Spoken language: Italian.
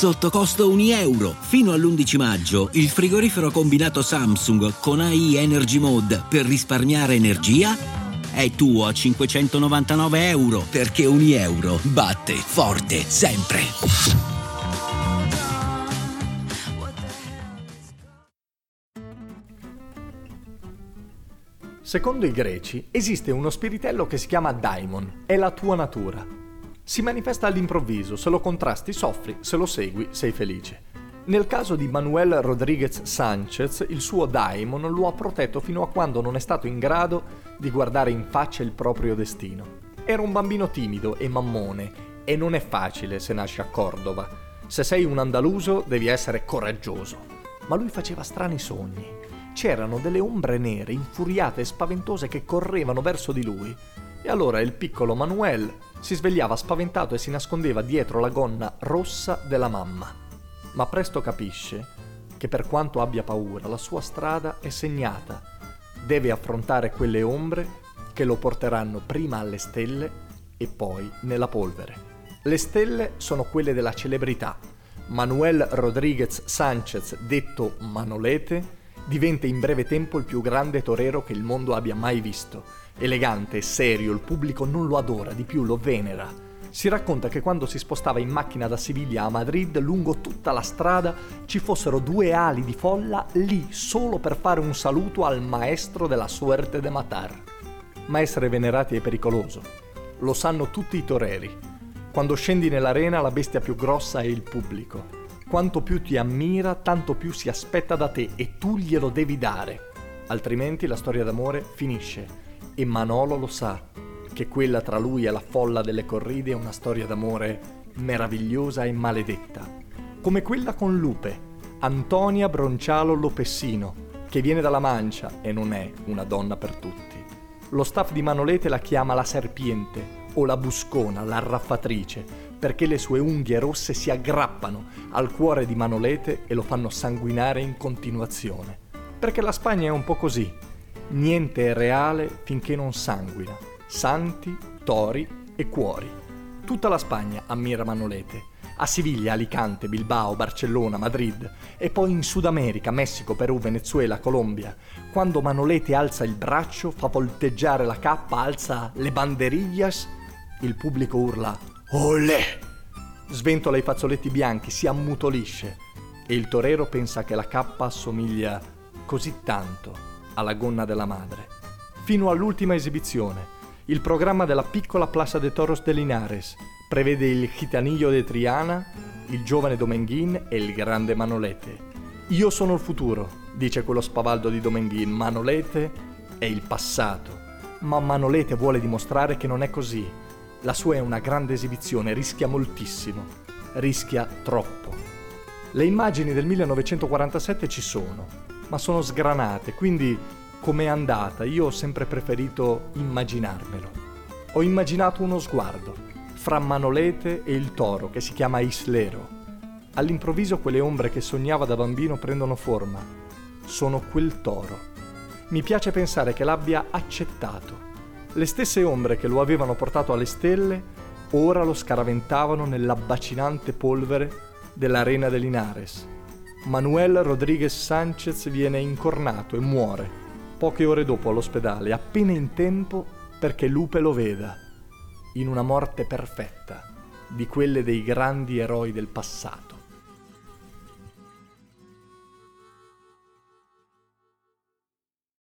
sotto costo 1 euro. Fino all'11 maggio il frigorifero combinato Samsung con AI Energy Mode per risparmiare energia è tuo a 599 euro perché ogni euro batte forte sempre. Secondo i greci esiste uno spiritello che si chiama daimon, è la tua natura. Si manifesta all'improvviso, se lo contrasti soffri, se lo segui sei felice. Nel caso di Manuel Rodriguez Sanchez, il suo daimon lo ha protetto fino a quando non è stato in grado di guardare in faccia il proprio destino. Era un bambino timido e mammone e non è facile se nasci a Cordova. Se sei un andaluso devi essere coraggioso. Ma lui faceva strani sogni c'erano delle ombre nere, infuriate e spaventose che correvano verso di lui. E allora il piccolo Manuel si svegliava spaventato e si nascondeva dietro la gonna rossa della mamma. Ma presto capisce che per quanto abbia paura, la sua strada è segnata. Deve affrontare quelle ombre che lo porteranno prima alle stelle e poi nella polvere. Le stelle sono quelle della celebrità. Manuel Rodriguez Sanchez, detto Manolete, diventa in breve tempo il più grande torero che il mondo abbia mai visto. Elegante e serio, il pubblico non lo adora, di più lo venera. Si racconta che quando si spostava in macchina da Siviglia a Madrid, lungo tutta la strada ci fossero due ali di folla lì solo per fare un saluto al maestro della suerte de matar. Ma essere venerati è pericoloso. Lo sanno tutti i toreri. Quando scendi nell'arena la bestia più grossa è il pubblico. Quanto più ti ammira, tanto più si aspetta da te e tu glielo devi dare. Altrimenti la storia d'amore finisce. E Manolo lo sa, che quella tra lui e la folla delle corride è una storia d'amore meravigliosa e maledetta. Come quella con Lupe, Antonia Broncialo Lopessino, che viene dalla Mancia e non è una donna per tutti. Lo staff di Manolete la chiama la serpiente o la buscona, l'arraffatrice, perché le sue unghie rosse si aggrappano al cuore di Manolete e lo fanno sanguinare in continuazione. Perché la Spagna è un po' così. Niente è reale finché non sanguina. Santi, tori e cuori. Tutta la Spagna ammira Manolete. A Siviglia, Alicante, Bilbao, Barcellona, Madrid e poi in Sud America, Messico, Perù, Venezuela, Colombia. Quando Manolete alza il braccio, fa volteggiare la cappa, alza le banderillas, il pubblico urla Olè! Sventola i fazzoletti bianchi, si ammutolisce e il torero pensa che la cappa assomiglia così tanto alla gonna della madre. Fino all'ultima esibizione, il programma della piccola Plaza de Toros de Linares prevede il Gitanillo de Triana, il giovane Domenghin e il grande Manolete. Io sono il futuro, dice quello spavaldo di Domenghin. Manolete è il passato. Ma Manolete vuole dimostrare che non è così la sua è una grande esibizione, rischia moltissimo, rischia troppo. Le immagini del 1947 ci sono, ma sono sgranate, quindi com'è andata io ho sempre preferito immaginarmelo. Ho immaginato uno sguardo fra Manolete e il toro che si chiama Islero. All'improvviso quelle ombre che sognava da bambino prendono forma. Sono quel toro. Mi piace pensare che l'abbia accettato le stesse ombre che lo avevano portato alle stelle ora lo scaraventavano nell'abbacinante polvere dell'arena de Linares. Manuel Rodriguez Sanchez viene incornato e muore, poche ore dopo all'ospedale, appena in tempo perché Lupe lo veda, in una morte perfetta, di quelle dei grandi eroi del passato.